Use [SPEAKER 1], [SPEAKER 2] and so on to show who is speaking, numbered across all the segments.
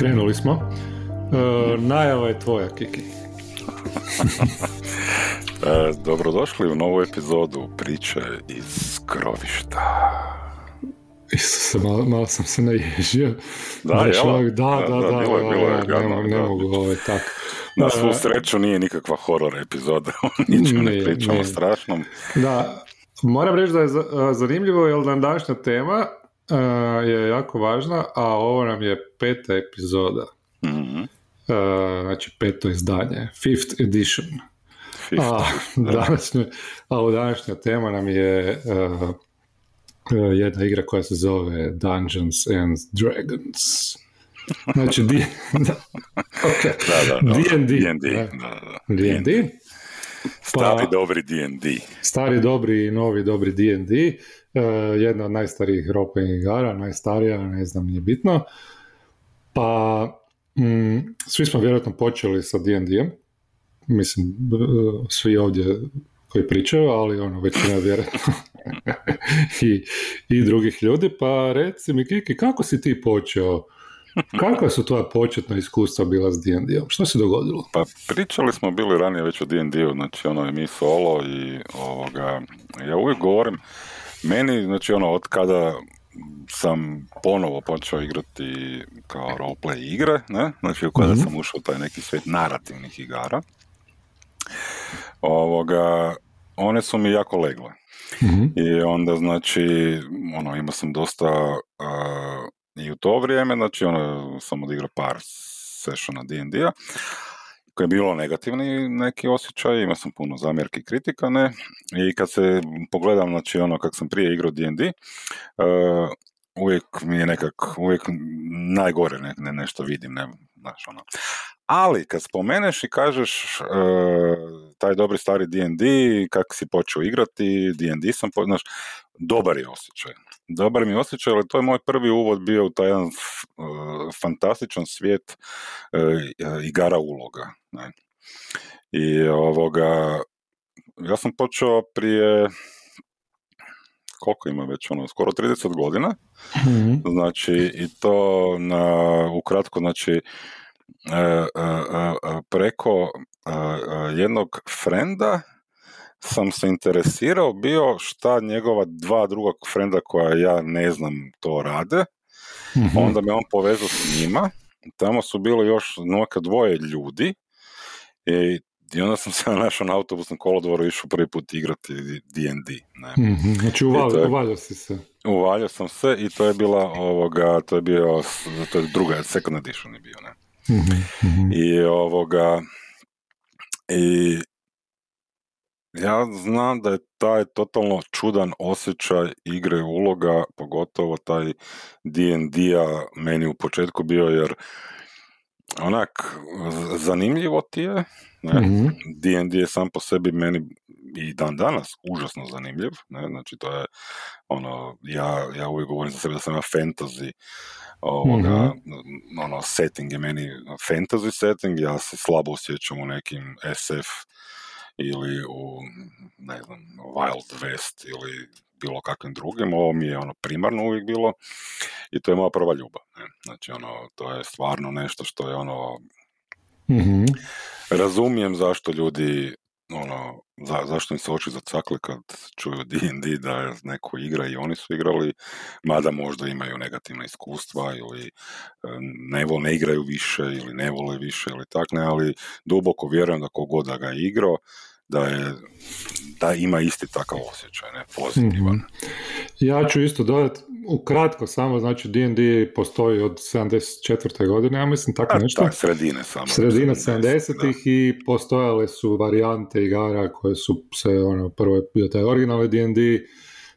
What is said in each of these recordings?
[SPEAKER 1] Krenuli smo. E, najava je tvoja, Kiki.
[SPEAKER 2] e, dobrodošli u novu epizodu priče iz krovišta.
[SPEAKER 1] Isuse, malo, malo sam se naježio.
[SPEAKER 2] Da, da,
[SPEAKER 1] da, da, da, da, bilo je, bilo je, ne, ne, ne mogu ovaj, tak.
[SPEAKER 2] Na svu sreću nije nikakva horor epizoda, ničem ne pričamo strašnom.
[SPEAKER 1] Da, moram reći da je zanimljivo, jer današnja tema je jako važna, a ovo nam je peta epizoda.
[SPEAKER 2] Mm-hmm.
[SPEAKER 1] Znači peto izdanje, fifth edition. Fifth, a, današnja, a u današnja tema nam je uh, jedna igra koja se zove Dungeons and Dragons. Znači, D... okay.
[SPEAKER 2] da, da.
[SPEAKER 1] D&D.
[SPEAKER 2] D&D, da, da. D&D. Stari pa, dobri D&D.
[SPEAKER 1] Stari dobri i novi dobri D&D. Uh, jedna od najstarijih roleplaying igara, najstarija, ne znam, nije bitno. Pa, mm, svi smo vjerojatno počeli sa D&D-em. Mislim, svi ovdje koji pričaju, ali ono, već ne vjerojatno I, i drugih ljudi. Pa reci mi, Kiki, kako si ti počeo Kakva su tvoja početna iskustva bila s D&D-om? Što se dogodilo?
[SPEAKER 2] Pa pričali smo bili ranije već o D&D-u, znači ono je mi solo i ovoga, ja uvijek govorim, meni, znači ono, od kada sam ponovo počeo igrati kao roleplay igre, ne? znači kada mm-hmm. sam ušao u taj neki svijet narativnih igara, ovoga, one su mi jako legle.
[SPEAKER 1] Mm-hmm.
[SPEAKER 2] I onda znači, ono, imao sam dosta uh, i u to vrijeme, znači ono, sam odigrao par sessiona D&D-a, koje je bilo negativni neki osjećaj, imao sam puno zamjerki i kritika, ne, i kad se pogledam, znači ono, kak sam prije igrao D&D, uh, uvijek mi je nekak, uvijek najgore ne, ne, nešto vidim, ne, znaš, ono. Ali kad spomeneš i kažeš uh, taj dobri stari D&D, kako si počeo igrati, D&D sam, po, znaš, dobar je osjećaj. Dobar mi je osjećaj, ali to je moj prvi uvod bio u taj jedan uh, fantastičan svijet uh, igara uloga. Ne. I ovoga, ja sam počeo prije koliko ima već, ono, skoro 30 godina.
[SPEAKER 1] Mm-hmm.
[SPEAKER 2] Znači, i to na, ukratko, znači, e, e, e, preko jednog frenda sam se interesirao bio šta njegova dva druga frenda koja ja ne znam to rade, mm-hmm. onda me on povezao s njima, tamo su bilo još neka dvoje ljudi i i onda sam se našao na autobusnom kolodvoru išao prvi put igrati D&D.
[SPEAKER 1] Ne. Mm-hmm. Znači uvalio, uvalio si se.
[SPEAKER 2] Uvalio sam se i to je bila ovoga, to je bio, to je druga, second edition je bio, ne.
[SPEAKER 1] Mm-hmm.
[SPEAKER 2] I ovoga, i ja znam da je taj totalno čudan osjećaj igre uloga, pogotovo taj D&D-a meni u početku bio, jer onak zanimljivo ti je, ne?
[SPEAKER 1] Mm-hmm.
[SPEAKER 2] D&D je sam po sebi meni i dan danas užasno zanimljiv, ne? znači to je ono, ja, ja uvijek govorim za sebe da sam ja fantasy ovoga, mm-hmm. ono, setting je meni fantasy setting, ja se slabo osjećam u nekim SF ili u, ne znam, Wild West ili bilo kakvim drugim, ovo mi je ono primarno uvijek bilo i to je moja prva ljubav. Ne? Znači ono, to je stvarno nešto što je ono,
[SPEAKER 1] mm-hmm.
[SPEAKER 2] razumijem zašto ljudi ono, za, zašto im se oči zacakli kad čuju D&D da neko igra i oni su igrali, mada možda imaju negativna iskustva ili ne, vole, ne igraju više ili ne vole više ili tak ne, ali duboko vjerujem da kogod da ga je igrao, da je da ima isti takav osjećaj, ne, pozitivan. Mm-hmm.
[SPEAKER 1] Ja ću isto dodati, ukratko samo, znači D&D postoji od 74. godine, ja mislim tako nešto.
[SPEAKER 2] Tak, sredine samo.
[SPEAKER 1] Sredina 70-ih i postojale su varijante igara koje su se, ono, prvo je bio taj originalni D&D,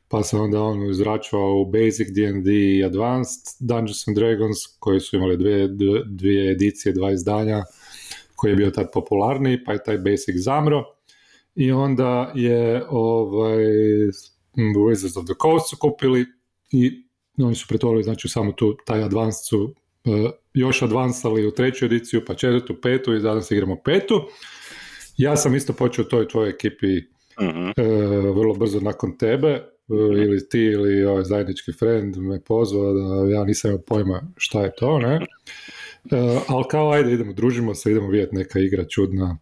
[SPEAKER 1] pa se onda on izračvao u Basic D&D i Advanced Dungeons and Dragons, koji su imali dvije, dvije edicije, dva izdanja, koji je bio tad popularniji, pa je taj Basic zamro i onda je ovaj, Wizards of the Coast su kupili i oni su pretvorili znači samo tu taj advanced su uh, još advansali u treću ediciju, pa četvrtu, petu i danas igramo petu. Ja sam isto počeo u toj tvojoj ekipi
[SPEAKER 2] uh-huh.
[SPEAKER 1] uh, vrlo brzo nakon tebe ili ti ili ovaj zajednički friend me pozvao da ja nisam imao pojma šta je to, ne? Uh, ali kao ajde idemo, družimo se, idemo vidjeti neka igra čudna,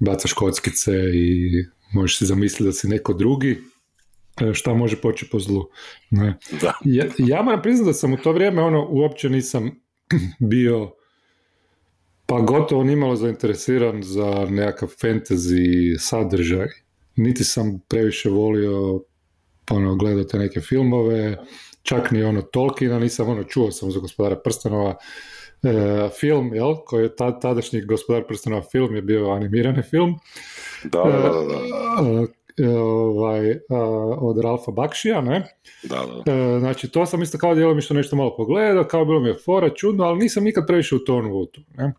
[SPEAKER 1] bacaš kockice i možeš si zamisliti da si neko drugi, e, šta može poći po zlu. Ne?
[SPEAKER 2] Da.
[SPEAKER 1] Ja, ja moram priznati da sam u to vrijeme ono uopće nisam bio pa gotovo nimalo zainteresiran za nekakav fantasy sadržaj. Niti sam previše volio ono, gledati neke filmove, čak ni ono Tolkiena, nisam ono, čuo sam za gospodara Prstanova film, jel, koji je tadašnji gospodar Prstanova film je bio animirani film.
[SPEAKER 2] Da, da, da. da.
[SPEAKER 1] E, ovaj, od Ralfa Bakšija, ne?
[SPEAKER 2] Da, da.
[SPEAKER 1] znači, to sam isto kao djelomično nešto malo pogledao, kao bilo mi je fora, čudno, ali nisam nikad previše utonu u to, ne?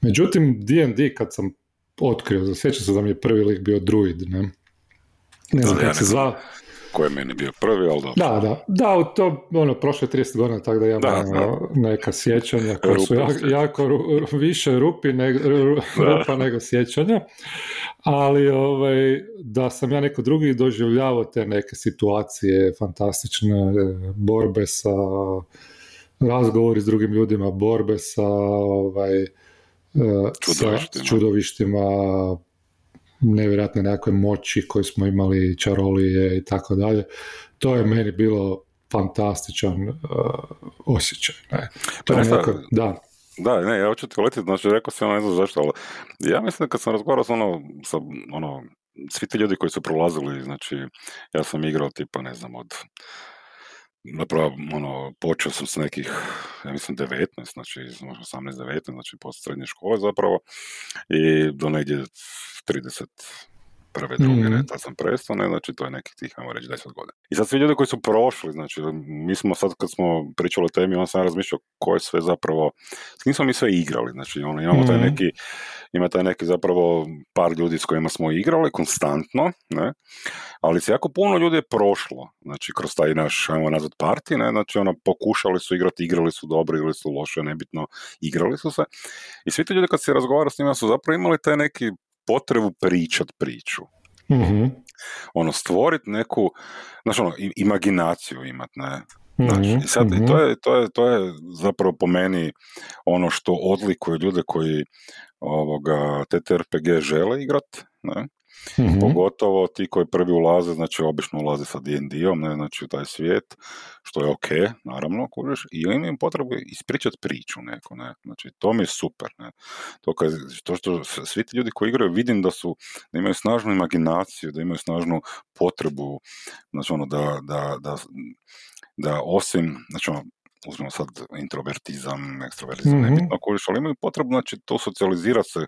[SPEAKER 1] Međutim, D&D kad sam otkrio, sjećam se da mi je prvi lik bio druid, ne? Ne znam kako se zvao.
[SPEAKER 2] Ko je meni bio prvi, ali dobro.
[SPEAKER 1] Da, da, da, to, ono, prošle 30 godina, tako da imam da, ono, neka sjećanja koja su jako, jako više rupi nego, rupa nego sjećanja, ali ovaj, da sam ja neko drugi doživljavao te neke situacije fantastične, borbe sa razgovori s drugim ljudima, borbe sa ovaj,
[SPEAKER 2] čudovištima.
[SPEAKER 1] sa čudovištima, nevjerojatne nekakve moći koje smo imali, čarolije i tako dalje. To je meni bilo fantastičan uh, osjećaj. Ne. To
[SPEAKER 2] pa
[SPEAKER 1] je neko, da.
[SPEAKER 2] Da, ne, ja hoću ti letiti, znači rekao sam, ne znam zašto, ali ja mislim da kad sam razgovarao sa ono, sa, ono, svi ti ljudi koji su prolazili, znači, ja sam igrao tipa, ne znam, od Napravo, ono, počeo sam s nekih, ja mislim, 19, znači 18-19, znači post srednje škole zapravo, i do negdje 30, prve, druge, mm. ne, tad sam prestao, ne, znači to je nekih tih, ajmo reći, deset godina. I sad svi ljudi koji su prošli, znači, mi smo sad kad smo pričali o temi, on sam razmišljao ko je sve zapravo, s kim smo mi sve igrali, znači, ono, imamo taj mm. neki, ima taj neki zapravo par ljudi s kojima smo igrali konstantno, ne, ali se jako puno ljudi je prošlo, znači, kroz taj naš, ajmo nazvat parti, ne, znači, ono, pokušali su igrati, igrali su dobro ili su loše, nebitno, igrali su se, i svi ti ljudi kad se razgovarao s njima su zapravo imali taj neki potrebu pričat priču.
[SPEAKER 1] mm
[SPEAKER 2] Ono, stvoriti neku, znaš, ono, imaginaciju imat, ne? Znači,
[SPEAKER 1] mm
[SPEAKER 2] i sad,
[SPEAKER 1] mm
[SPEAKER 2] to, je, to, je, to je zapravo po meni ono što odlikuje ljude koji ovoga, TTRPG žele igrat, ne? Mm Pogotovo ti koji prvi ulaze, znači obično ulaze sa D&D-om, ne, znači u taj svijet, što je ok, naravno, kužiš, i imaju potrebu ispričati priču neku, ne, znači to mi je super, ne. To, kad, to što svi ti ljudi koji igraju vidim da su, da imaju snažnu imaginaciju, da imaju snažnu potrebu, znači ono, da, da, da, da osim, znači ono, uzmemo sad introvertizam, ekstrovertizam, mm-hmm. nebitno kužiš, ali imaju potrebu, znači, to socijalizirati se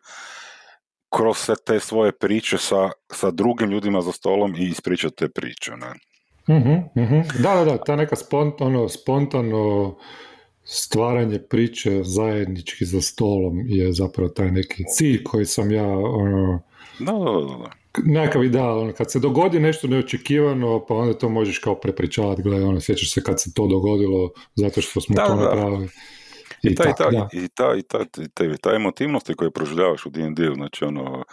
[SPEAKER 2] kroz sve te svoje priče sa, sa drugim ljudima za stolom i ispričati te priče. Ne?
[SPEAKER 1] uh Da, da, da, ta neka spontano, spontano stvaranje priče zajednički za stolom je zapravo taj neki cilj koji sam ja ono,
[SPEAKER 2] da, da, da, da.
[SPEAKER 1] Nekakav ideal, ono, kad se dogodi nešto neočekivano, pa onda to možeš kao prepričavati, gledaj, ono, sjećaš se kad se to dogodilo zato što smo
[SPEAKER 2] da,
[SPEAKER 1] to
[SPEAKER 2] da.
[SPEAKER 1] napravili.
[SPEAKER 2] I, ta, i, ta, i, ta, i, ta, i ta, emotivnosti koje proživljavaš u D&D-u, znači ono,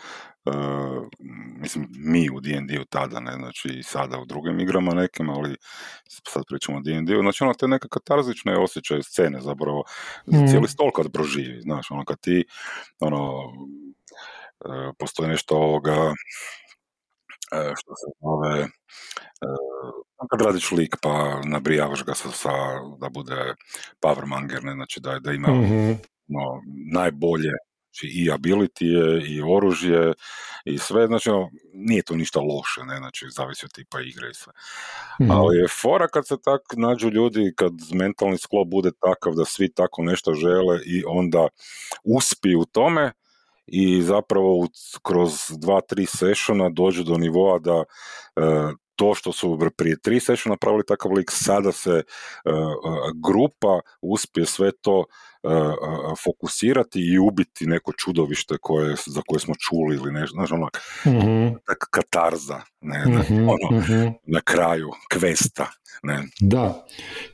[SPEAKER 2] uh, mislim, mi u D&D-u tada, ne, znači i sada u drugim igrama nekim, ali sad pričamo o D&D-u, znači ono, te neke katarzične osjećaje scene zapravo, mm. cijeli stol kad proživi, znaš, ono, kad ti, ono, uh, postoji nešto ovoga, što se zove, e, kad radiš lik pa nabrijavaš ga sa, sa da bude powermonger, ne, znači da, da ima mm no, najbolje znači i ability je, i oružje i sve, znači ono, nije to ništa loše, ne, znači zavisi od tipa igre i sve. mm Ali je fora kad se tak nađu ljudi, kad mentalni sklop bude takav da svi tako nešto žele i onda uspiju u tome, i zapravo kroz dva, tri sessiona dođu do nivoa da e, to što su prije tri sessiona napravili takav lik, sada se e, e, grupa uspije sve to fokusirati i ubiti neko čudovište koje, za koje smo čuli ili nešto, znaš, onak, mm katarza, ne, mm ono, mhm. na kraju, kvesta, ne.
[SPEAKER 1] Da,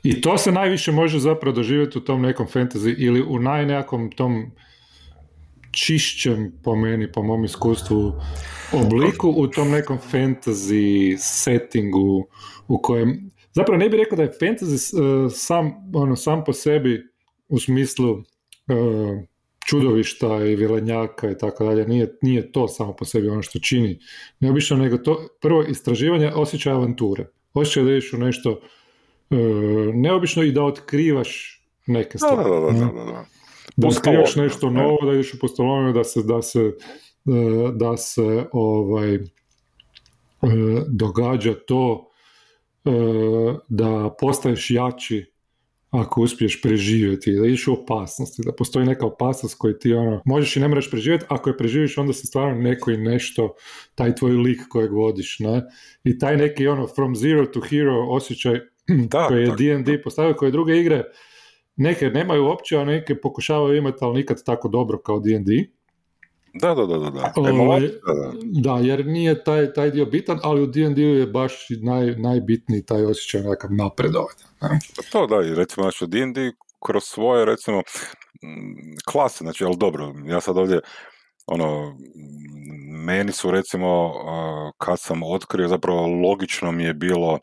[SPEAKER 1] i to se najviše može zapravo doživjeti u tom nekom fantasy ili u najnekom tom najčišćem po meni, po mom iskustvu obliku u tom nekom fantasy settingu u kojem, zapravo ne bih rekao da je fantasy uh, sam, ono, sam po sebi u smislu uh, čudovišta i vilenjaka i tako dalje, nije, nije to samo po sebi ono što čini neobično, nego to prvo istraživanje osjećaj avanture. Osjećaj da ideš u nešto uh, neobično i da otkrivaš neke stvari.
[SPEAKER 2] Da, da, da, da,
[SPEAKER 1] otkrivaš nešto novo, da ideš u postolovinu, da se, da se, da se ovaj, događa to da postaješ jači ako uspiješ preživjeti, da ideš u opasnosti, da postoji neka opasnost koju ti ono, možeš i ne moraš preživjeti, ako je preživiš onda se stvarno neko i nešto, taj tvoj lik kojeg vodiš, ne? I taj neki ono from zero to hero osjećaj da, koji je D&D postavio, koje druge igre neke nemaju uopće, a neke pokušavaju imati, ali nikad tako dobro kao D&D.
[SPEAKER 2] Da, da, da, da. Da,
[SPEAKER 1] ovaj, da jer nije taj, taj dio bitan, ali u D&D je baš naj, najbitniji taj osjećaj nekakav napredovanja.
[SPEAKER 2] Pa to da, i recimo znači, D&D kroz svoje, recimo, klase, znači, ali dobro, ja sad ovdje ono, meni su recimo, kad sam otkrio, zapravo logično mi je bilo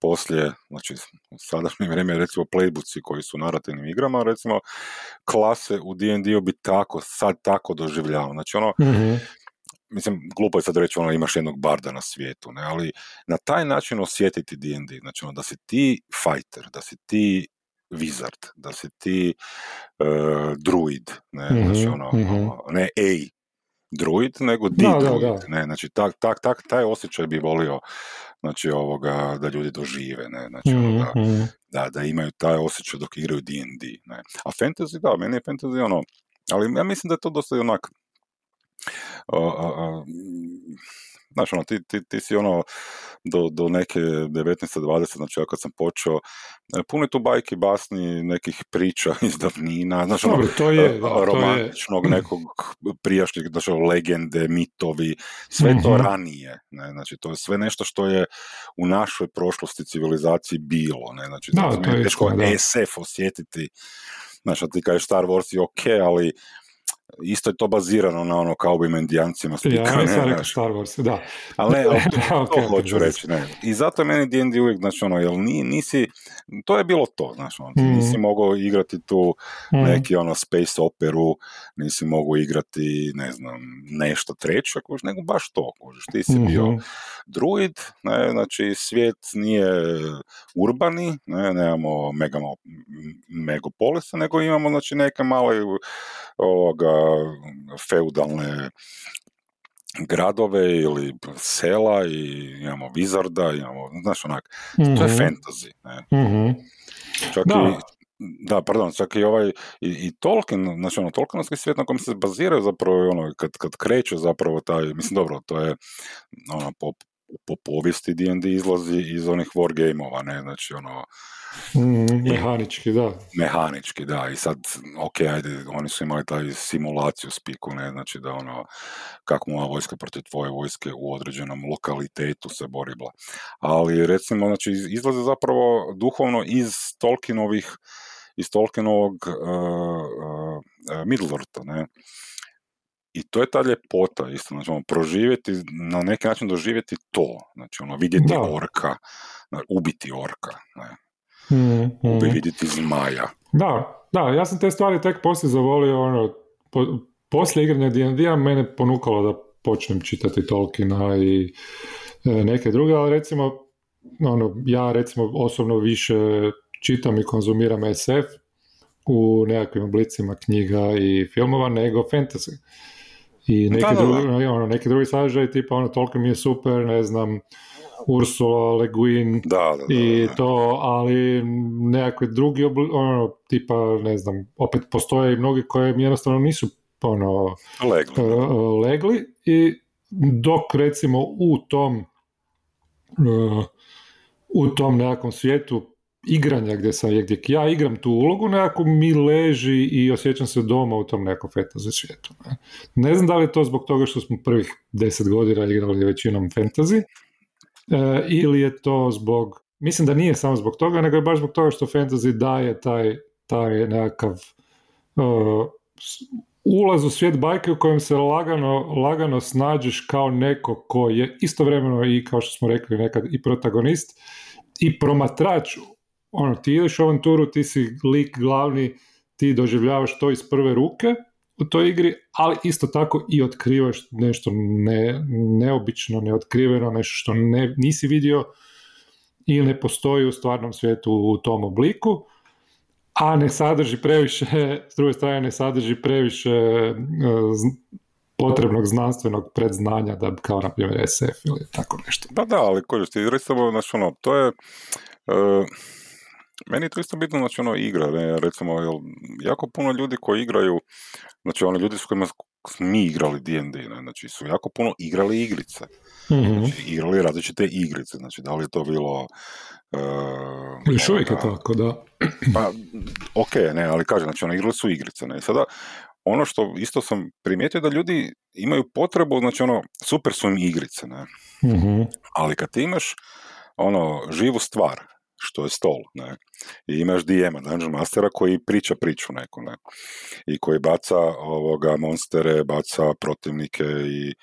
[SPEAKER 2] poslije, znači u sadašnje vrijeme recimo playbooci koji su narativnim igrama, recimo klase u D&D-u bi tako, sad tako doživljavao. Znači ono, mm mislim, glupo je sad reći ono imaš jednog barda na svijetu, ne, ali na taj način osjetiti D&D, znači ono, da si ti fighter, da si ti wizard, da si ti uh, druid, ne, mm znači ono, mm ne ej, druid, nego di da, druid. Da, Ne? Znači, tak, tak, tak, taj osjećaj bi volio znači, ovoga, da ljudi dožive. Ne? Znači, mm da, mhm. da, da, imaju taj osjećaj dok igraju D&D. Ne? A fantasy, da, meni je fantasy ono, ali ja mislim da je to dosta onak, uh, Znaš, ono, ti, ti, ti si ono, do, do neke 19-20, znači ja kad sam počeo, e, puno tu bajki, basni, nekih priča iz davnina, znači ono,
[SPEAKER 1] to je, da,
[SPEAKER 2] romantičnog
[SPEAKER 1] je.
[SPEAKER 2] nekog prijašnjeg, znači legende, mitovi, sve to mhm. ranije, ne, znači to je sve nešto što je u našoj prošlosti civilizaciji bilo, ne, znači da, to je teško SF osjetiti, znači ti kažeš Star Wars je ok, ali isto je to bazirano na ono kao bi mendijancima
[SPEAKER 1] slika. Ja, ne, sam rekao Star Wars, da.
[SPEAKER 2] Ali ne, ali to, okay, hoću reći, ne. I zato je meni D&D uvijek, znači ono, jel nisi, to je bilo to, znači ono, mm. nisi mogao igrati tu mm. neki ono space operu, nisi mogao igrati, ne znam, nešto treće, kuž, nego baš to, kužiš, ti si bio mhm. druid, ne, znači svijet nije urbani, ne, nemamo megamo, megapolisa, nego imamo, znači, neke male ovoga, feudalne gradove ili sela i imamo Wizarda, imamo, znaš onak, mm-hmm. to je mhm. fantasy. Ne? Mm-hmm. Čak da. i, da, pardon, čak i ovaj, i, i Tolkien, znači ono, Tolkienovski svijet na kojem se baziraju zapravo, ono, kad, kad kreće zapravo taj, mislim, dobro, to je, ono, po, po povijesti D&D izlazi iz onih wargameova, ne, znači, ono,
[SPEAKER 1] Mm, mehanički, da.
[SPEAKER 2] Mehanički, da. I sad, ok, ajde, oni su imali taj simulaciju spiku, ne, znači da ono, kako moja vojska protiv tvoje vojske u određenom lokalitetu se boribla. Ali, recimo, znači, izlaze zapravo duhovno iz Tolkienovih, iz Tolkienovog uh, uh, Middle-eartha, ne. I to je ta ljepota, isto, znači, ono, proživjeti, na neki način doživjeti to, znači, ono, vidjeti da. orka, ubiti orka, ne mm, mm. vidjeti zmaja.
[SPEAKER 1] Da, da, ja sam te stvari tek poslije zavolio, ono, po, poslije igranja D&D-a mene ponukalo da počnem čitati Tolkiena i e, neke druge, ali recimo, ono, ja recimo osobno više čitam i konzumiram SF u nekakvim oblicima knjiga i filmova nego fantasy. I neki, drugi, ono, neki drugi sadržaj, tipa ono, Tolkien mi je super, ne znam, Ursula Le Guin
[SPEAKER 2] da, da,
[SPEAKER 1] i to, ali nekakve drugi ono, tipa, ne znam, opet postoje i mnogi koji jednostavno nisu ono, legli. Uh, legli i dok recimo u tom uh, u tom nekakvom svijetu igranja gdje sam, gdje ja igram tu ulogu, nekako mi leži i osjećam se doma u tom nekom fantasy svijetu. Ne? ne znam da li je to zbog toga što smo prvih deset godina igrali većinom fantasy, E, ili je to zbog, mislim da nije samo zbog toga, nego je baš zbog toga što fantasy daje taj, taj nekakav uh, ulaz u svijet bajke u kojem se lagano, lagano snađeš kao neko ko je istovremeno i kao što smo rekli nekad i protagonist i promatrač. Ono, ti ideš u avanturu, ti si lik glavni, ti doživljavaš to iz prve ruke u toj igri, ali isto tako i otkrivaš nešto ne, neobično, neotkriveno, nešto što ne, nisi vidio ili ne postoji u stvarnom svijetu u tom obliku a ne sadrži previše, s druge strane ne sadrži previše e, potrebnog znanstvenog predznanja da kao na primjer SF ili tako nešto.
[SPEAKER 2] Da, da, ali kođeš ti recimo, znači ono, to je uh, meni je to isto bitno, znači ono igra, ne, recimo, jel, jako puno ljudi koji igraju, znači ono ljudi s kojima smo mi igrali D&D, ne, znači su jako puno igrali igrice, mm znači igrali različite igrice, znači da li je to bilo
[SPEAKER 1] Uh, Još uvijek je tako, da.
[SPEAKER 2] Pa, ok, ne, ali kažem, znači ono, igrali su igrice, ne, sada, ono što isto sam primijetio da ljudi imaju potrebu, znači ono, super su im igrice, ne, mm ali kad ti imaš, ono, živu stvar, što je stol, ne, i imaš DM-a, Dungeon Mastera koji priča priču neku, ne, i koji baca ovoga monstere, baca protivnike i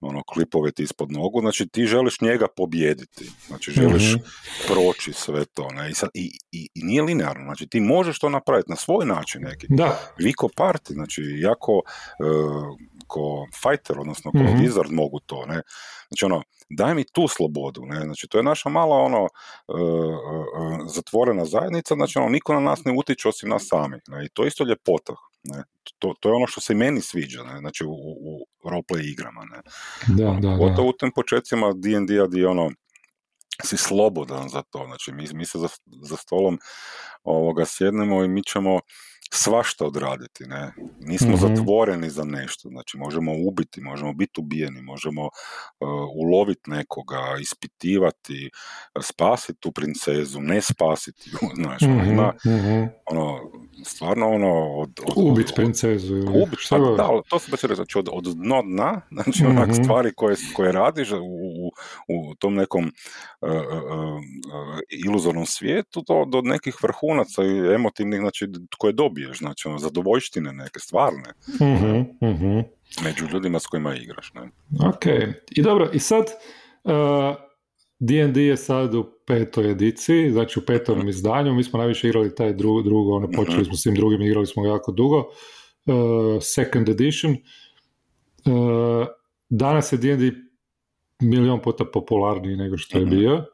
[SPEAKER 2] ono, klipove ti ispod nogu, znači ti želiš njega pobijediti, znači želiš mm proći sve to, ne, I, sad, i, i, i, nije linearno, znači ti možeš to napraviti na svoj način neki.
[SPEAKER 1] Da.
[SPEAKER 2] Vi ko party, znači jako uh, ko fighter, odnosno ko mm wizard mogu to, ne, znači ono, daj mi tu slobodu, ne, znači to je naša mala ono, uh, uh, zatvorena zajednica, znači ono, niko na nas ne utiče osim nas sami, ne, i to isto ljepota, ne? To, to je ono što se meni sviđa, ne? znači u, u roleplay igrama. Ne?
[SPEAKER 1] Da, da,
[SPEAKER 2] da. u tim početcima D&D-a di ono, si slobodan za to, znači mi, mi se za, za stolom ovoga sjednemo i mi ćemo svašta odraditi, ne. Nismo mm zatvoreni za nešto, znači možemo ubiti, možemo biti ubijeni, možemo uh, uloviti nekoga, ispitivati, spasiti tu princezu, ne spasiti ju, znači mm ima, mhm. ono, stvarno ono od... od
[SPEAKER 1] ubit princezu
[SPEAKER 2] ubit, šta da, to se baš reći, znači od, od dno dna, znači mm onak mhm. stvari koje, koje radiš u, u, u tom nekom uh, iluzornom svijetu do, do nekih vrhunaca i emotivnih, znači koje dobiješ, znači ono, zadovoljštine neke stvarne.
[SPEAKER 1] Mm-hmm, mm-hmm.
[SPEAKER 2] Među ljudima s kojima igraš, ne?
[SPEAKER 1] Ok, i dobro, i sad uh, D&D je sad u petoj ediciji, znači u petom mhm. izdanju, mi smo najviše igrali taj dru, drugo, ono, počeli smo s tim drugim, igrali smo ga jako dugo, uh, second edition. Uh, danas je D&D milion puta popularniji nego što je mhm. bio.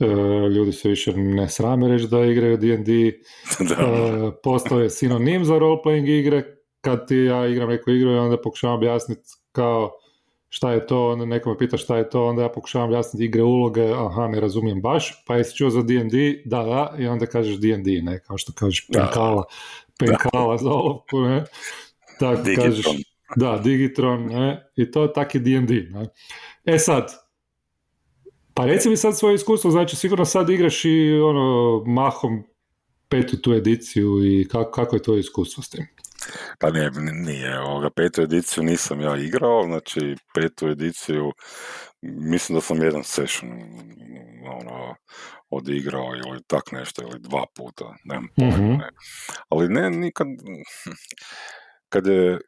[SPEAKER 1] Uh, ljudi se više ne srame reći da igraju D&D. Uh, postoje sinonim za role-playing igre. Kad ti ja igram neku igru i onda pokušavam objasniti kao šta je to, onda neko me pita šta je to, onda ja pokušavam objasniti igre uloge, aha, ne razumijem baš, pa jesi čuo za D&D, da, da, i onda kažeš D&D, ne, kao što kažeš penkala, penkala za olovku, ne, tako kažeš, da, Digitron, ne, i to tak je D&D, ne. E sad, pa reci mi sad svoje iskustvo, znači sigurno sad igraš i ono, mahom petu tu ediciju i kako, kako je to iskustvo s tim?
[SPEAKER 2] Pa ne, nije, ovoga, petu ediciju nisam ja igrao, znači petu ediciju, mislim da sam jedan session ono, odigrao ili tak nešto, ili dva puta, nemam mm ne. Ali ne, nikad, kad je,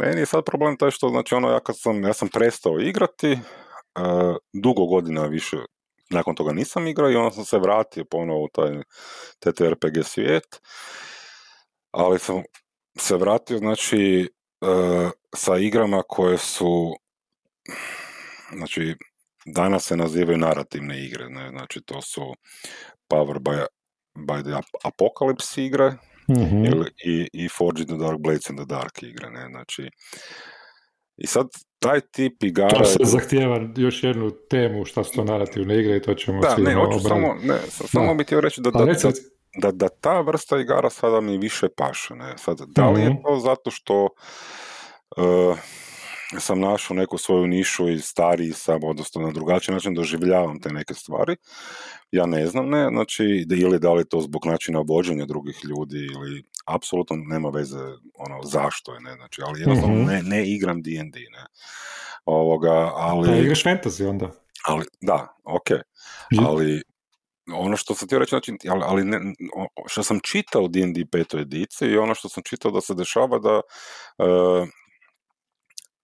[SPEAKER 2] meni je sad problem taj što, znači ono, ja kad sam, ja sam prestao igrati, uh, dugo godina više nakon toga nisam igrao i onda sam se vratio ponovo u taj TTRPG svijet, ali sam se vratio znači uh, sa igrama koje su znači danas se nazivaju narativne igre, ne? znači to su Power by, by the Apocalypse igre mm ili, i, i Forge the Dark Blades in the Dark igre, ne? znači i sad taj tip igara...
[SPEAKER 1] To se zahtjeva još jednu temu šta su to narativne igre i to ćemo
[SPEAKER 2] da, ne, hoću samo, ne, samo bi htio reći da, da, da, da, da ta vrsta igara sada mi više paše. Ne? Sad, da li je mhm. to zato što uh, sam našao neku svoju nišu i stariji sam, odnosno na drugačiji način doživljavam te neke stvari. Ja ne znam, ne, znači, ili da li to zbog načina vođenja drugih ljudi ili apsolutno nema veze ono zašto je, ne, znači, ali jednostavno mm ne, ne igram D&D, ne. Ovoga, ali...
[SPEAKER 1] Pa igraš fantasy onda?
[SPEAKER 2] Ali, da, ok, ali ono što sam htio reći, znači, ali, ali ne, što sam čitao D&D petoj ediciji i ono što sam čitao da se dešava da uh,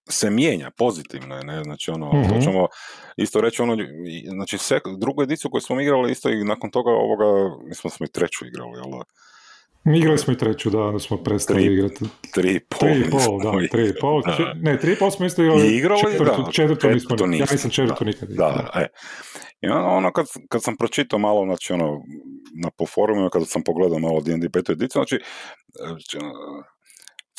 [SPEAKER 2] se mijenja pozitivno, ne, znači ono, mm ćemo isto reći ono, znači sve, drugu ediciju koju smo igrali isto i nakon toga ovoga, mi smo i treću igrali, jel
[SPEAKER 1] Igrali smo i treću, da, onda smo prestali tri, igrati.
[SPEAKER 2] Tri i pol.
[SPEAKER 1] Tri i pol, da, tri i pol. Da. Ne, tri i pol smo isto igrali.
[SPEAKER 2] I igrali, četvrtu,
[SPEAKER 1] da. Četvrtu, nismo, ja nisam četvrtu
[SPEAKER 2] da,
[SPEAKER 1] nikad.
[SPEAKER 2] Da, da, e. I ono, kad, kad sam pročitao malo, znači ono, na po forumima, kada sam pogledao malo D&D petu ediciju, znači,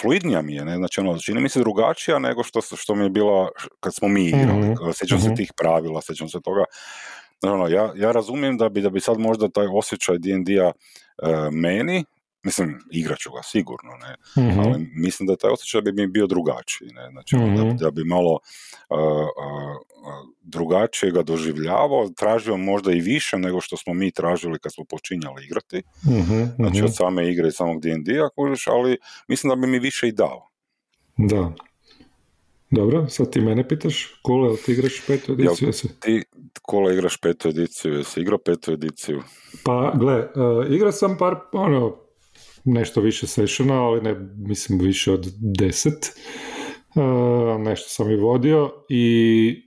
[SPEAKER 2] fluidnija mi je, ne? znači ono, čini mi se drugačija nego što, što mi je bila kad smo mi igrali, mm-hmm. sjećam mm-hmm. se tih pravila, sjećam se toga, ono, ja, ja razumijem da bi, da bi sad možda taj osjećaj D&D-a uh, meni Mislim, igrat ću ga sigurno, ne? mm ali mislim da taj osjećaj bi mi bio drugačiji. Ne? Znači, mm da, bi malo uh, uh, drugačije ga doživljavao, tražio možda i više nego što smo mi tražili kad smo počinjali igrati. mm Znači, od same igre i samog D&D-a, ali mislim da bi mi više i dao.
[SPEAKER 1] Da. Dobro, sad ti mene pitaš, Kola, ti igraš petu ediciju?
[SPEAKER 2] Jel, ti, Kola, igraš petu ediciju, jesi igrao petu ediciju?
[SPEAKER 1] Pa, gle, uh, igrao sam par, ono, nešto više sessiona, ali ne, mislim, više od deset. Uh, nešto sam i vodio i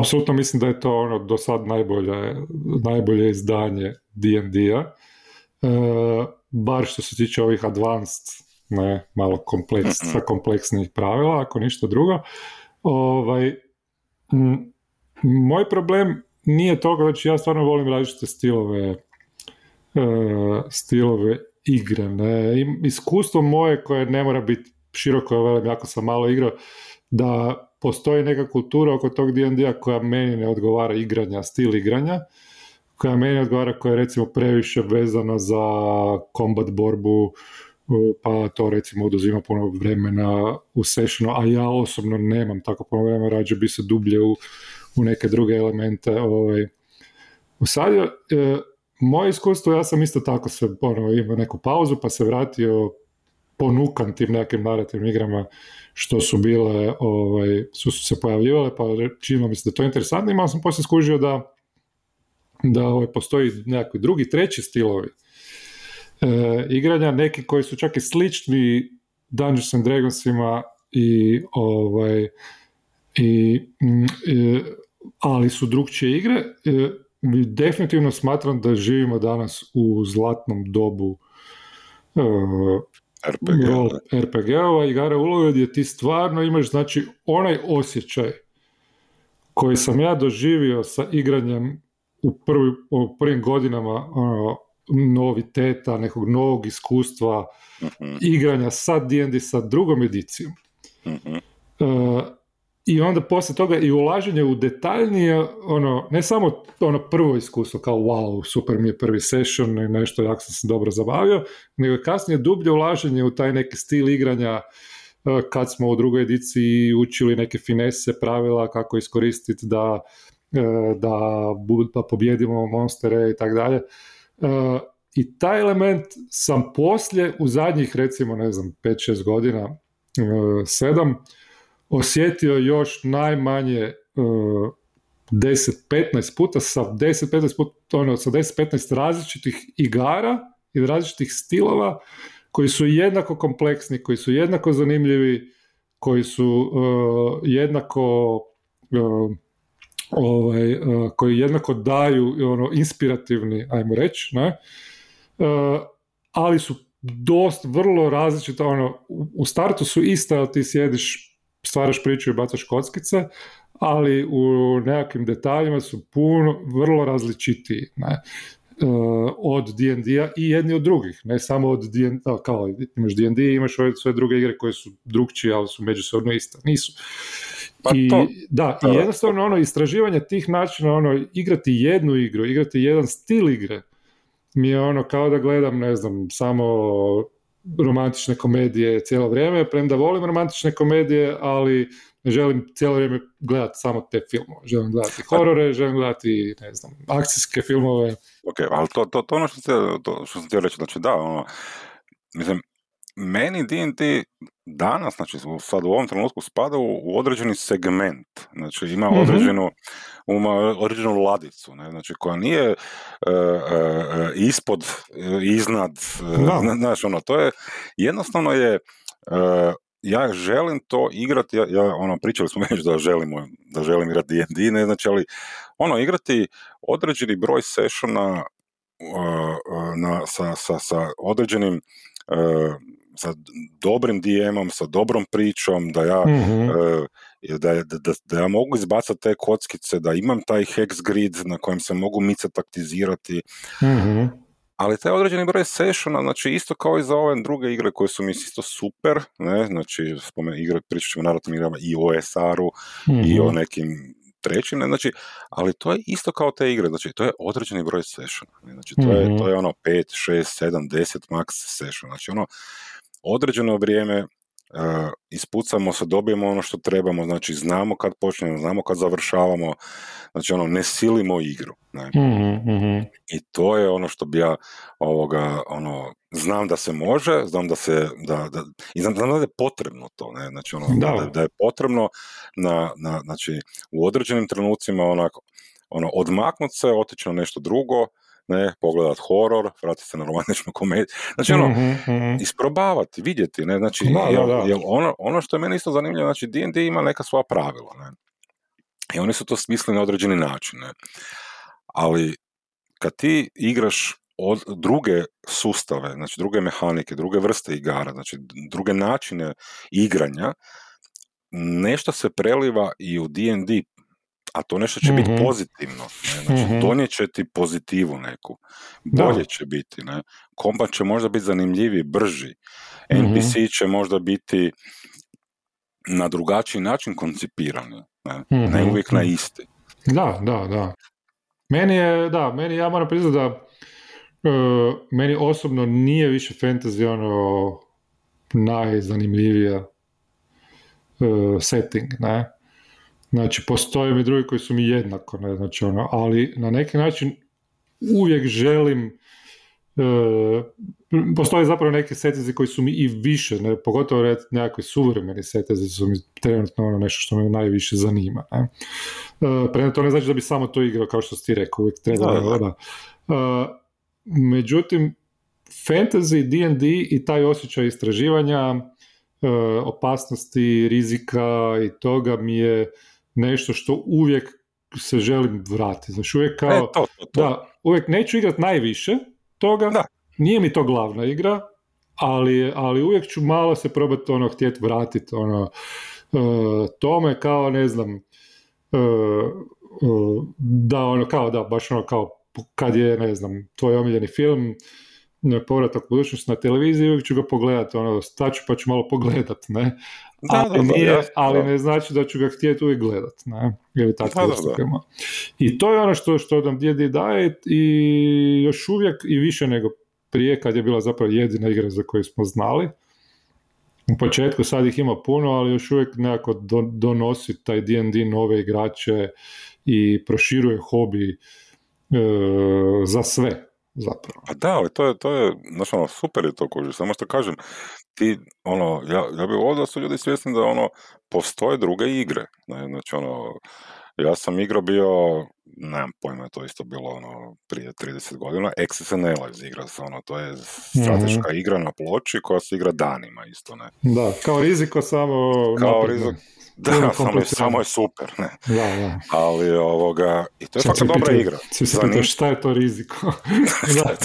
[SPEAKER 1] apsolutno mislim da je to ono do sad najbolje, najbolje izdanje D&D-a. Uh, bar što se tiče ovih advanced, ne, malo kompleks, mm-hmm. sa kompleksnih pravila, ako ništa drugo. Ovaj, m, moj problem nije toga, znači ja stvarno volim različite stilove uh, stilove igre. Ne? Iskustvo moje koje ne mora biti široko, velim, jako sam malo igrao, da postoji neka kultura oko tog D&D-a koja meni ne odgovara igranja, stil igranja, koja meni odgovara, koja je recimo previše vezana za kombat borbu, pa to recimo oduzima puno vremena u sessionu, a ja osobno nemam tako puno vremena, rađe bi se dublje u, u neke druge elemente. Ovaj. Sad, e, moje iskustvo, ja sam isto tako se ono, imao neku pauzu pa se vratio ponukan tim nekim narativnim igrama što su bile, ovaj, su, se pojavljivale, pa činilo mi se da to je interesantno. Imao sam poslije skužio da, da ovaj, postoji nekakvi drugi, treći stilovi e, igranja, neki koji su čak i slični Dungeons and Dragonsima i ovaj i, mm, ali su drugčije igre. E, definitivno smatram da živimo danas u zlatnom dobu uh, RPG-ova, igara uloga gdje ti stvarno imaš znači onaj osjećaj koji sam ja doživio sa igranjem u, prvi, u prvim godinama ono, noviteta, nekog novog iskustva uh igranja sa D&D sa drugom edicijom. Uh, i onda poslije toga i ulaženje u detaljnije, ono, ne samo ono prvo iskustvo kao wow, super mi je prvi session i nešto, jako sam se dobro zabavio, nego je kasnije dublje ulaženje u taj neki stil igranja e, kad smo u drugoj ediciji učili neke finese, pravila, kako iskoristiti da, e, da, da pobjedimo monstere i tako dalje. E, I taj element sam poslije, u zadnjih recimo, ne znam, 5-6 godina, 7, osjetio još najmanje uh, 10-15 puta sa 10-15 puta, ono, sa 10-15 različitih igara i različitih stilova koji su jednako kompleksni, koji su jednako zanimljivi, koji su uh, jednako uh, ovaj, uh, koji jednako daju ono inspirativni, ajmo reći, ne? ali su dosta vrlo različito, ono, u startu su iste, ali ti sjediš stvaraš priču i bacaš kockice, ali u nekakvim detaljima su puno, vrlo različitiji. Ne? Uh, od D&D-a i jedni od drugih, ne samo od D&D, kao imaš D&D imaš ove sve druge igre koje su drugčije, ali su međusobno iste. Nisu. Pa I, to, da, i jednostavno ono, istraživanje tih načina, ono, igrati jednu igru, igrati jedan stil igre, mi je ono kao da gledam, ne znam, samo romantične komedije cijelo vrijeme, premda volim romantične komedije, ali ne želim cijelo vrijeme gledati samo te filmove. Želim gledati horore, želim gledati, ne znam, akcijske filmove.
[SPEAKER 2] Ok, ali to, to, to ono što, sam htio reći, znači da, ono, mislim, meni D&D danas, znači sad u ovom trenutku spada u, određeni segment, znači ima mhm. određenu, ima određenu ladicu, ne? znači koja nije uh, uh, ispod, iznad, uh, znaš ono, to je, jednostavno je, ja želim to igrati, ja, ja ono, pričali smo već da želimo, da želim igrati D&D, ne znači, ali ono, igrati određeni broj sessiona na, sa, sa, sa određenim sa dobrim DM-om, sa dobrom pričom, da ja, mm da, da, da, ja mogu izbacati te kockice, da imam taj hex grid na kojem se mogu mice taktizirati. mm Ali taj određeni broj sessiona, znači isto kao i za ove druge igre koje su mi isto super, ne, znači spomen, igre, pričat ćemo naravno igrama i o SR-u i o mhm. nekim trećine, znači, ali to je isto kao te igre, znači to je određeni broj sessiona, znači to, je, mhm. to je ono 5, 6, 7, 10 max sessiona, znači ono, određeno vrijeme uh, ispucamo se, dobijemo ono što trebamo, znači znamo kad počnemo, znamo kad završavamo, znači ono, ne silimo igru. Ne? mm I to je ono što bi ja ovoga, ono, znam da se može, znam da se, da, da i znam, znam da je potrebno to, ne, znači ono, da, da je potrebno na, na, znači, u određenim trenucima onako, ono, odmaknut se, otići na nešto drugo, ne, pogledat horor, vratiti se na romantičnu komediju, znači ono, mm-hmm. isprobavati, vidjeti, ne, znači, da, ono, ono što je meni isto zanimljivo, znači D&D ima neka svoja pravila, ne, i oni su to smislili na određeni način, ne, ali kad ti igraš od druge sustave, znači druge mehanike, druge vrste igara, znači druge načine igranja, nešto se preliva i u D&D a to nešto će biti mhm. pozitivno. Ne? Znači, mm donijet će ti pozitivu neku. Bolje će biti. Ne? Kombat će možda biti zanimljiviji, brži. NPC mhm. će možda biti na drugačiji način koncipirani. Ne, ne mhm. uvijek na isti.
[SPEAKER 1] Da, da, da. Meni je, da, meni, ja moram priznati da uh, meni osobno nije više fantasy ono najzanimljivija uh, setting, ne? Znači, postoje mi drugi koji su mi jednako, ne, znači ono, ali na neki način uvijek želim e, postoje zapravo neki setezi koji su mi i više, ne, pogotovo red, nekakvi suvremeni setezi su mi trenutno ono nešto što me najviše zanima. Ne. E, to ne znači da bi samo to igrao kao što si ti rekao, uvijek treba da, da. E, međutim, fantasy, D&D i taj osjećaj istraživanja, e, opasnosti, rizika i toga mi je nešto što uvijek se želim vratiti. Znači uvijek kao, e, to, to, da, uvijek neću igrati najviše toga, da. nije mi to glavna igra, ali, ali uvijek ću malo se probati ono htjeti vratiti ono, uh, tome kao ne znam uh, da ono kao da baš ono kao kad je ne znam tvoj omiljeni film povratak u budućnost na televiziji, uvijek ću ga pogledati, ono, staću pa ću malo pogledat, ne? Ali, nije, ali ne znači da ću ga htjeti uvijek gledat, ne? Ili tako I to je ono što, što nam djedi daje i još uvijek i više nego prije, kad je bila zapravo jedina igra za koju smo znali. U početku sad ih ima puno, ali još uvijek nekako donosi taj D&D nove igrače i proširuje hobi e, za sve zapravo.
[SPEAKER 2] Pa da, ali to je, to je, znaš ono, super je to koži, samo što kažem, ti, ono, ja, ja bih ovdje su ljudi svjesni da, ono, postoje druge igre, znači, ono, ja sam igrao bio, nemam pojma, to isto bilo ono prije 30 godina, XSNL igra se, ono, to je strateška mm igra na ploči koja se igra danima isto, ne.
[SPEAKER 1] Da, kao riziko samo
[SPEAKER 2] Kao riziko, da, samo, samo je super, ne.
[SPEAKER 1] Da, da.
[SPEAKER 2] Ali ovoga, i to je fakat dobra igra.
[SPEAKER 1] Svi se pitaju šta je to riziko. da,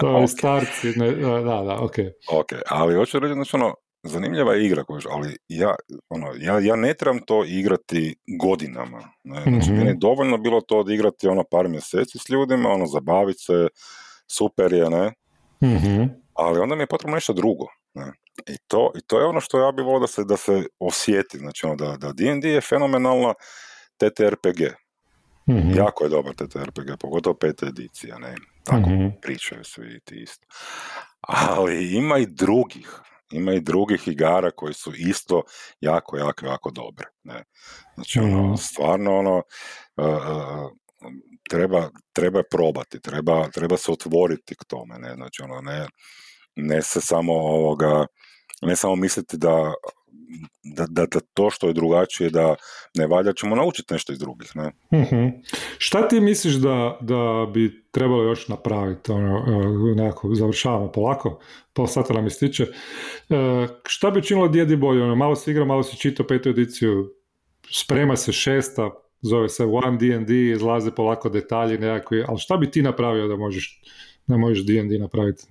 [SPEAKER 1] to je okay. starci, ne, da, da, ok.
[SPEAKER 2] Ok, ali hoću reći, znači ono, zanimljiva je igra, ali ja, ono, ja, ja ne trebam to igrati godinama. Ne? Znači, mm-hmm. meni je dovoljno bilo to odigrati ono par mjeseci s ljudima, ono, zabaviti se, super je, ne? Mm-hmm. Ali onda mi je potrebno nešto drugo. Ne? I, to, I to je ono što ja bih volio da se, da se osjeti, znači ono, da, da D&D je fenomenalna TTRPG. Mm-hmm. Jako je dobar TTRPG, pogotovo peta edicija, ne? Tako mm-hmm. pričaju svi ti isto. Ali ima i drugih, ima i drugih igara koji su isto jako, jako, jako dobre. Ne? Znači, ono, stvarno, ono, uh, treba, treba probati, treba, treba se otvoriti k tome, ne? Znači, ono, ne, ne se samo ovoga, ne samo misliti da da, da, da, to što je drugačije da ne valja, ćemo naučiti nešto iz drugih. Ne?
[SPEAKER 1] uh Šta ti misliš da, da bi trebalo još napraviti? Ono, e, nekako završavamo polako, pol sata nam ističe. E, šta bi činilo djedi bolje? Ono, malo se igra, malo se čita petu ediciju, sprema se šesta, zove se One D&D, izlaze polako detalji nekakvi, ali šta bi ti napravio da možeš da možeš D&D napraviti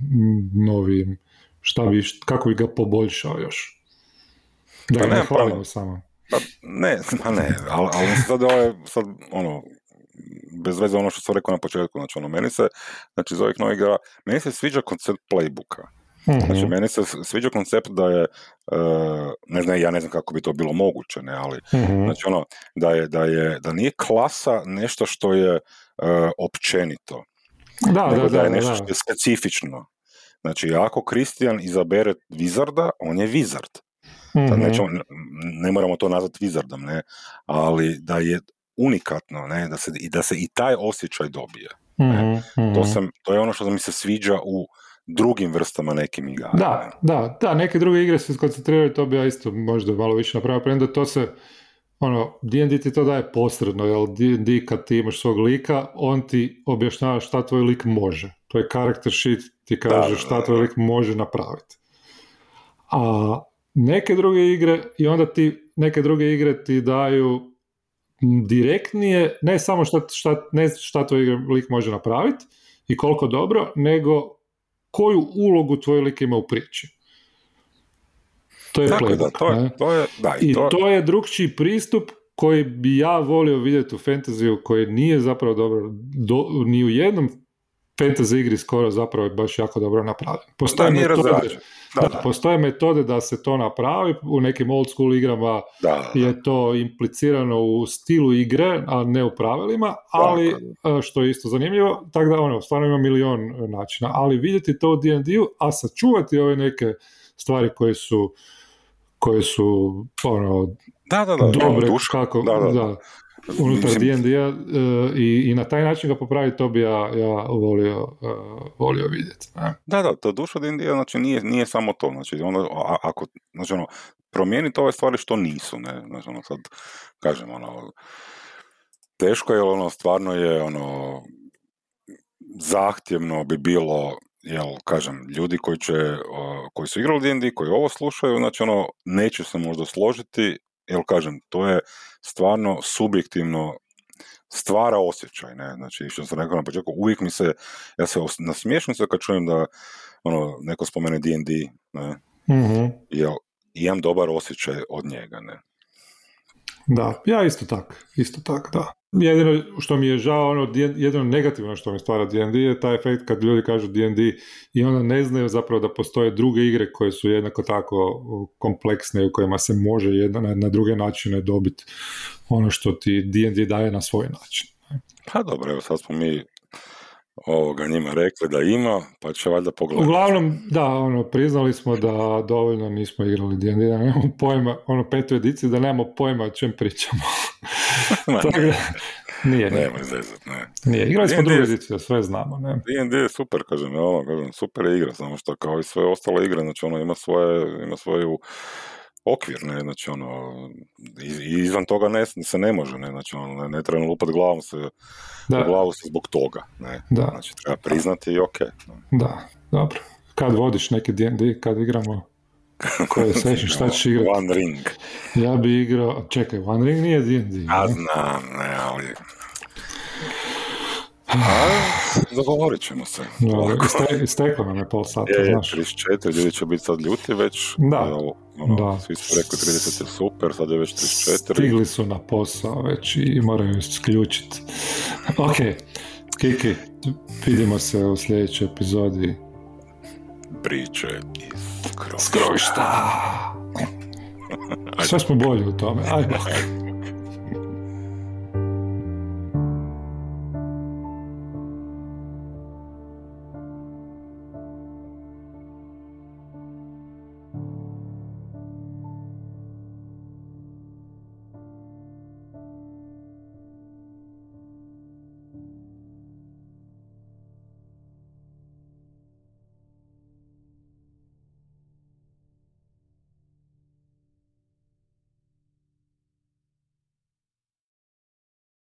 [SPEAKER 1] novi, šta bi, kako bi ga poboljšao još? Da pa ne hvalimo samo.
[SPEAKER 2] Pa ne, pa ne, ali, ali sad ovo je, sad, ono, bez veze ono što sam rekao na početku, znači ono, meni se, znači iz ovih novih igara, meni se sviđa koncept playbooka. uh Znači, meni se sviđa koncept da je, uh, ne znam, ja ne znam kako bi to bilo moguće, ne, ali, uh znači ono, da je, da je, da nije klasa nešto što je uh, općenito. Da, nego da, da, da je nešto što je specifično. Znači, ako Kristijan izabere Wizarda, on je Wizard. Mm-hmm. nećemo, ne moramo to nazvati Wizardom, ne, ali da je unikatno, ne, da se, i da se i taj osjećaj dobije. Ne. To, mhm. sam, to je ono što mi se sviđa u drugim vrstama nekim igara.
[SPEAKER 1] Da, da, da, neke druge igre se skoncentriraju, to bi ja isto možda malo više napravio, premda to se, ono, D&D ti to daje posredno, jel D&D kad ti imaš svog lika, on ti objašnjava šta tvoj lik može. To je character sheet, ti kaže šta tvoj lik može napraviti. A neke druge igre i onda ti neke druge igre ti daju direktnije, ne samo šta, šta, ne šta tvoj lik može napraviti i koliko dobro, nego koju ulogu tvoj lik ima u priči. To je playbook,
[SPEAKER 2] to je, to je, da,
[SPEAKER 1] i, to... to je drugčiji pristup koji bi ja volio vidjeti u fantaziju koji nije zapravo dobro do, ni u jednom fantasy igri skoro zapravo je baš jako dobro napravljen. Postoje, metode, da, postoje metode da se to napravi, u nekim old school igrama je to implicirano u stilu igre, a ne u pravilima, ali e, što je isto zanimljivo, tako da ono, stvarno ima milion načina, ali vidjeti to u D&D-u, a sačuvati ove neke stvari koje su koje su ono,
[SPEAKER 2] da, da, da,
[SPEAKER 1] dobre, kako, da, unutar D&D-a uh, i, i na taj način ga popraviti, to bi ja, ja volio, uh, volio vidjeti. Ne?
[SPEAKER 2] Da, da, to duša D&D-a znači nije, nije samo to, znači ono, a, ako, znači ono, promijeniti ove stvari što nisu, ne, znači ono, sad, kažem, ono, teško je, ono, stvarno je, ono, zahtjevno bi bilo jel, kažem, ljudi koji će, koji su igrali D&D, koji ovo slušaju, znači ono, neće se možda složiti, jel kažem, to je stvarno subjektivno stvara osjećaj, ne, znači što sam rekao na početku, uvijek mi se, ja se nasmiješim se kad čujem da ono, neko spomene D&D, ne, mm jel, imam dobar osjećaj od njega, ne.
[SPEAKER 1] Da, ja isto tak, isto tak, da. Jedino što mi je žao, ono, jedino negativno što mi stvara D&D je taj efekt kad ljudi kažu D&D i onda ne znaju zapravo da postoje druge igre koje su jednako tako kompleksne u kojima se može jedna, na, na druge načine dobiti ono što ti D&D daje na svoj način.
[SPEAKER 2] Pa dobro, evo sad smo mi ovoga njima rekli da ima, pa će valjda pogledati.
[SPEAKER 1] Uglavnom, da, ono, priznali smo da dovoljno nismo igrali D&D, da nemamo pojma, ono, petu ediciju, da nemamo pojma o čem pričamo. Tako da, nije.
[SPEAKER 2] Nema zezat, ne.
[SPEAKER 1] Nije, igrali smo drugu ediciju, sve znamo, ne.
[SPEAKER 2] D&D je super, kažem, ono, kažem, super je igra, samo što kao i sve ostale igre, znači ono ima svoje, ima svoju okvir, ne, znači ono, i izvan toga ne, se ne može, ne, znači ono, ne, ne treba lupat glavom se, da. u glavu se zbog toga, ne, da. znači treba priznati i ok.
[SPEAKER 1] Da, dobro. Kad vodiš neki D&D, kad igramo koje session, šta ćeš igrati?
[SPEAKER 2] One Ring.
[SPEAKER 1] Ja bi igrao, čekaj, One Ring nije D&D.
[SPEAKER 2] Ja znam, ne, ali a, dogovorit ćemo se.
[SPEAKER 1] Ste, steklo nam je pol sata,
[SPEAKER 2] je, znaš. 34, ljudi će biti sad ljuti već.
[SPEAKER 1] Da.
[SPEAKER 2] Evo, ono, da. Svi su rekli 30 je super, sad je već 34.
[SPEAKER 1] Stigli su na posao već i moraju isključiti. ok, Kiki, vidimo se u sljedećoj epizodi.
[SPEAKER 2] Priče iz
[SPEAKER 1] skrovišta. Sve smo bolji u tome. Ajmo.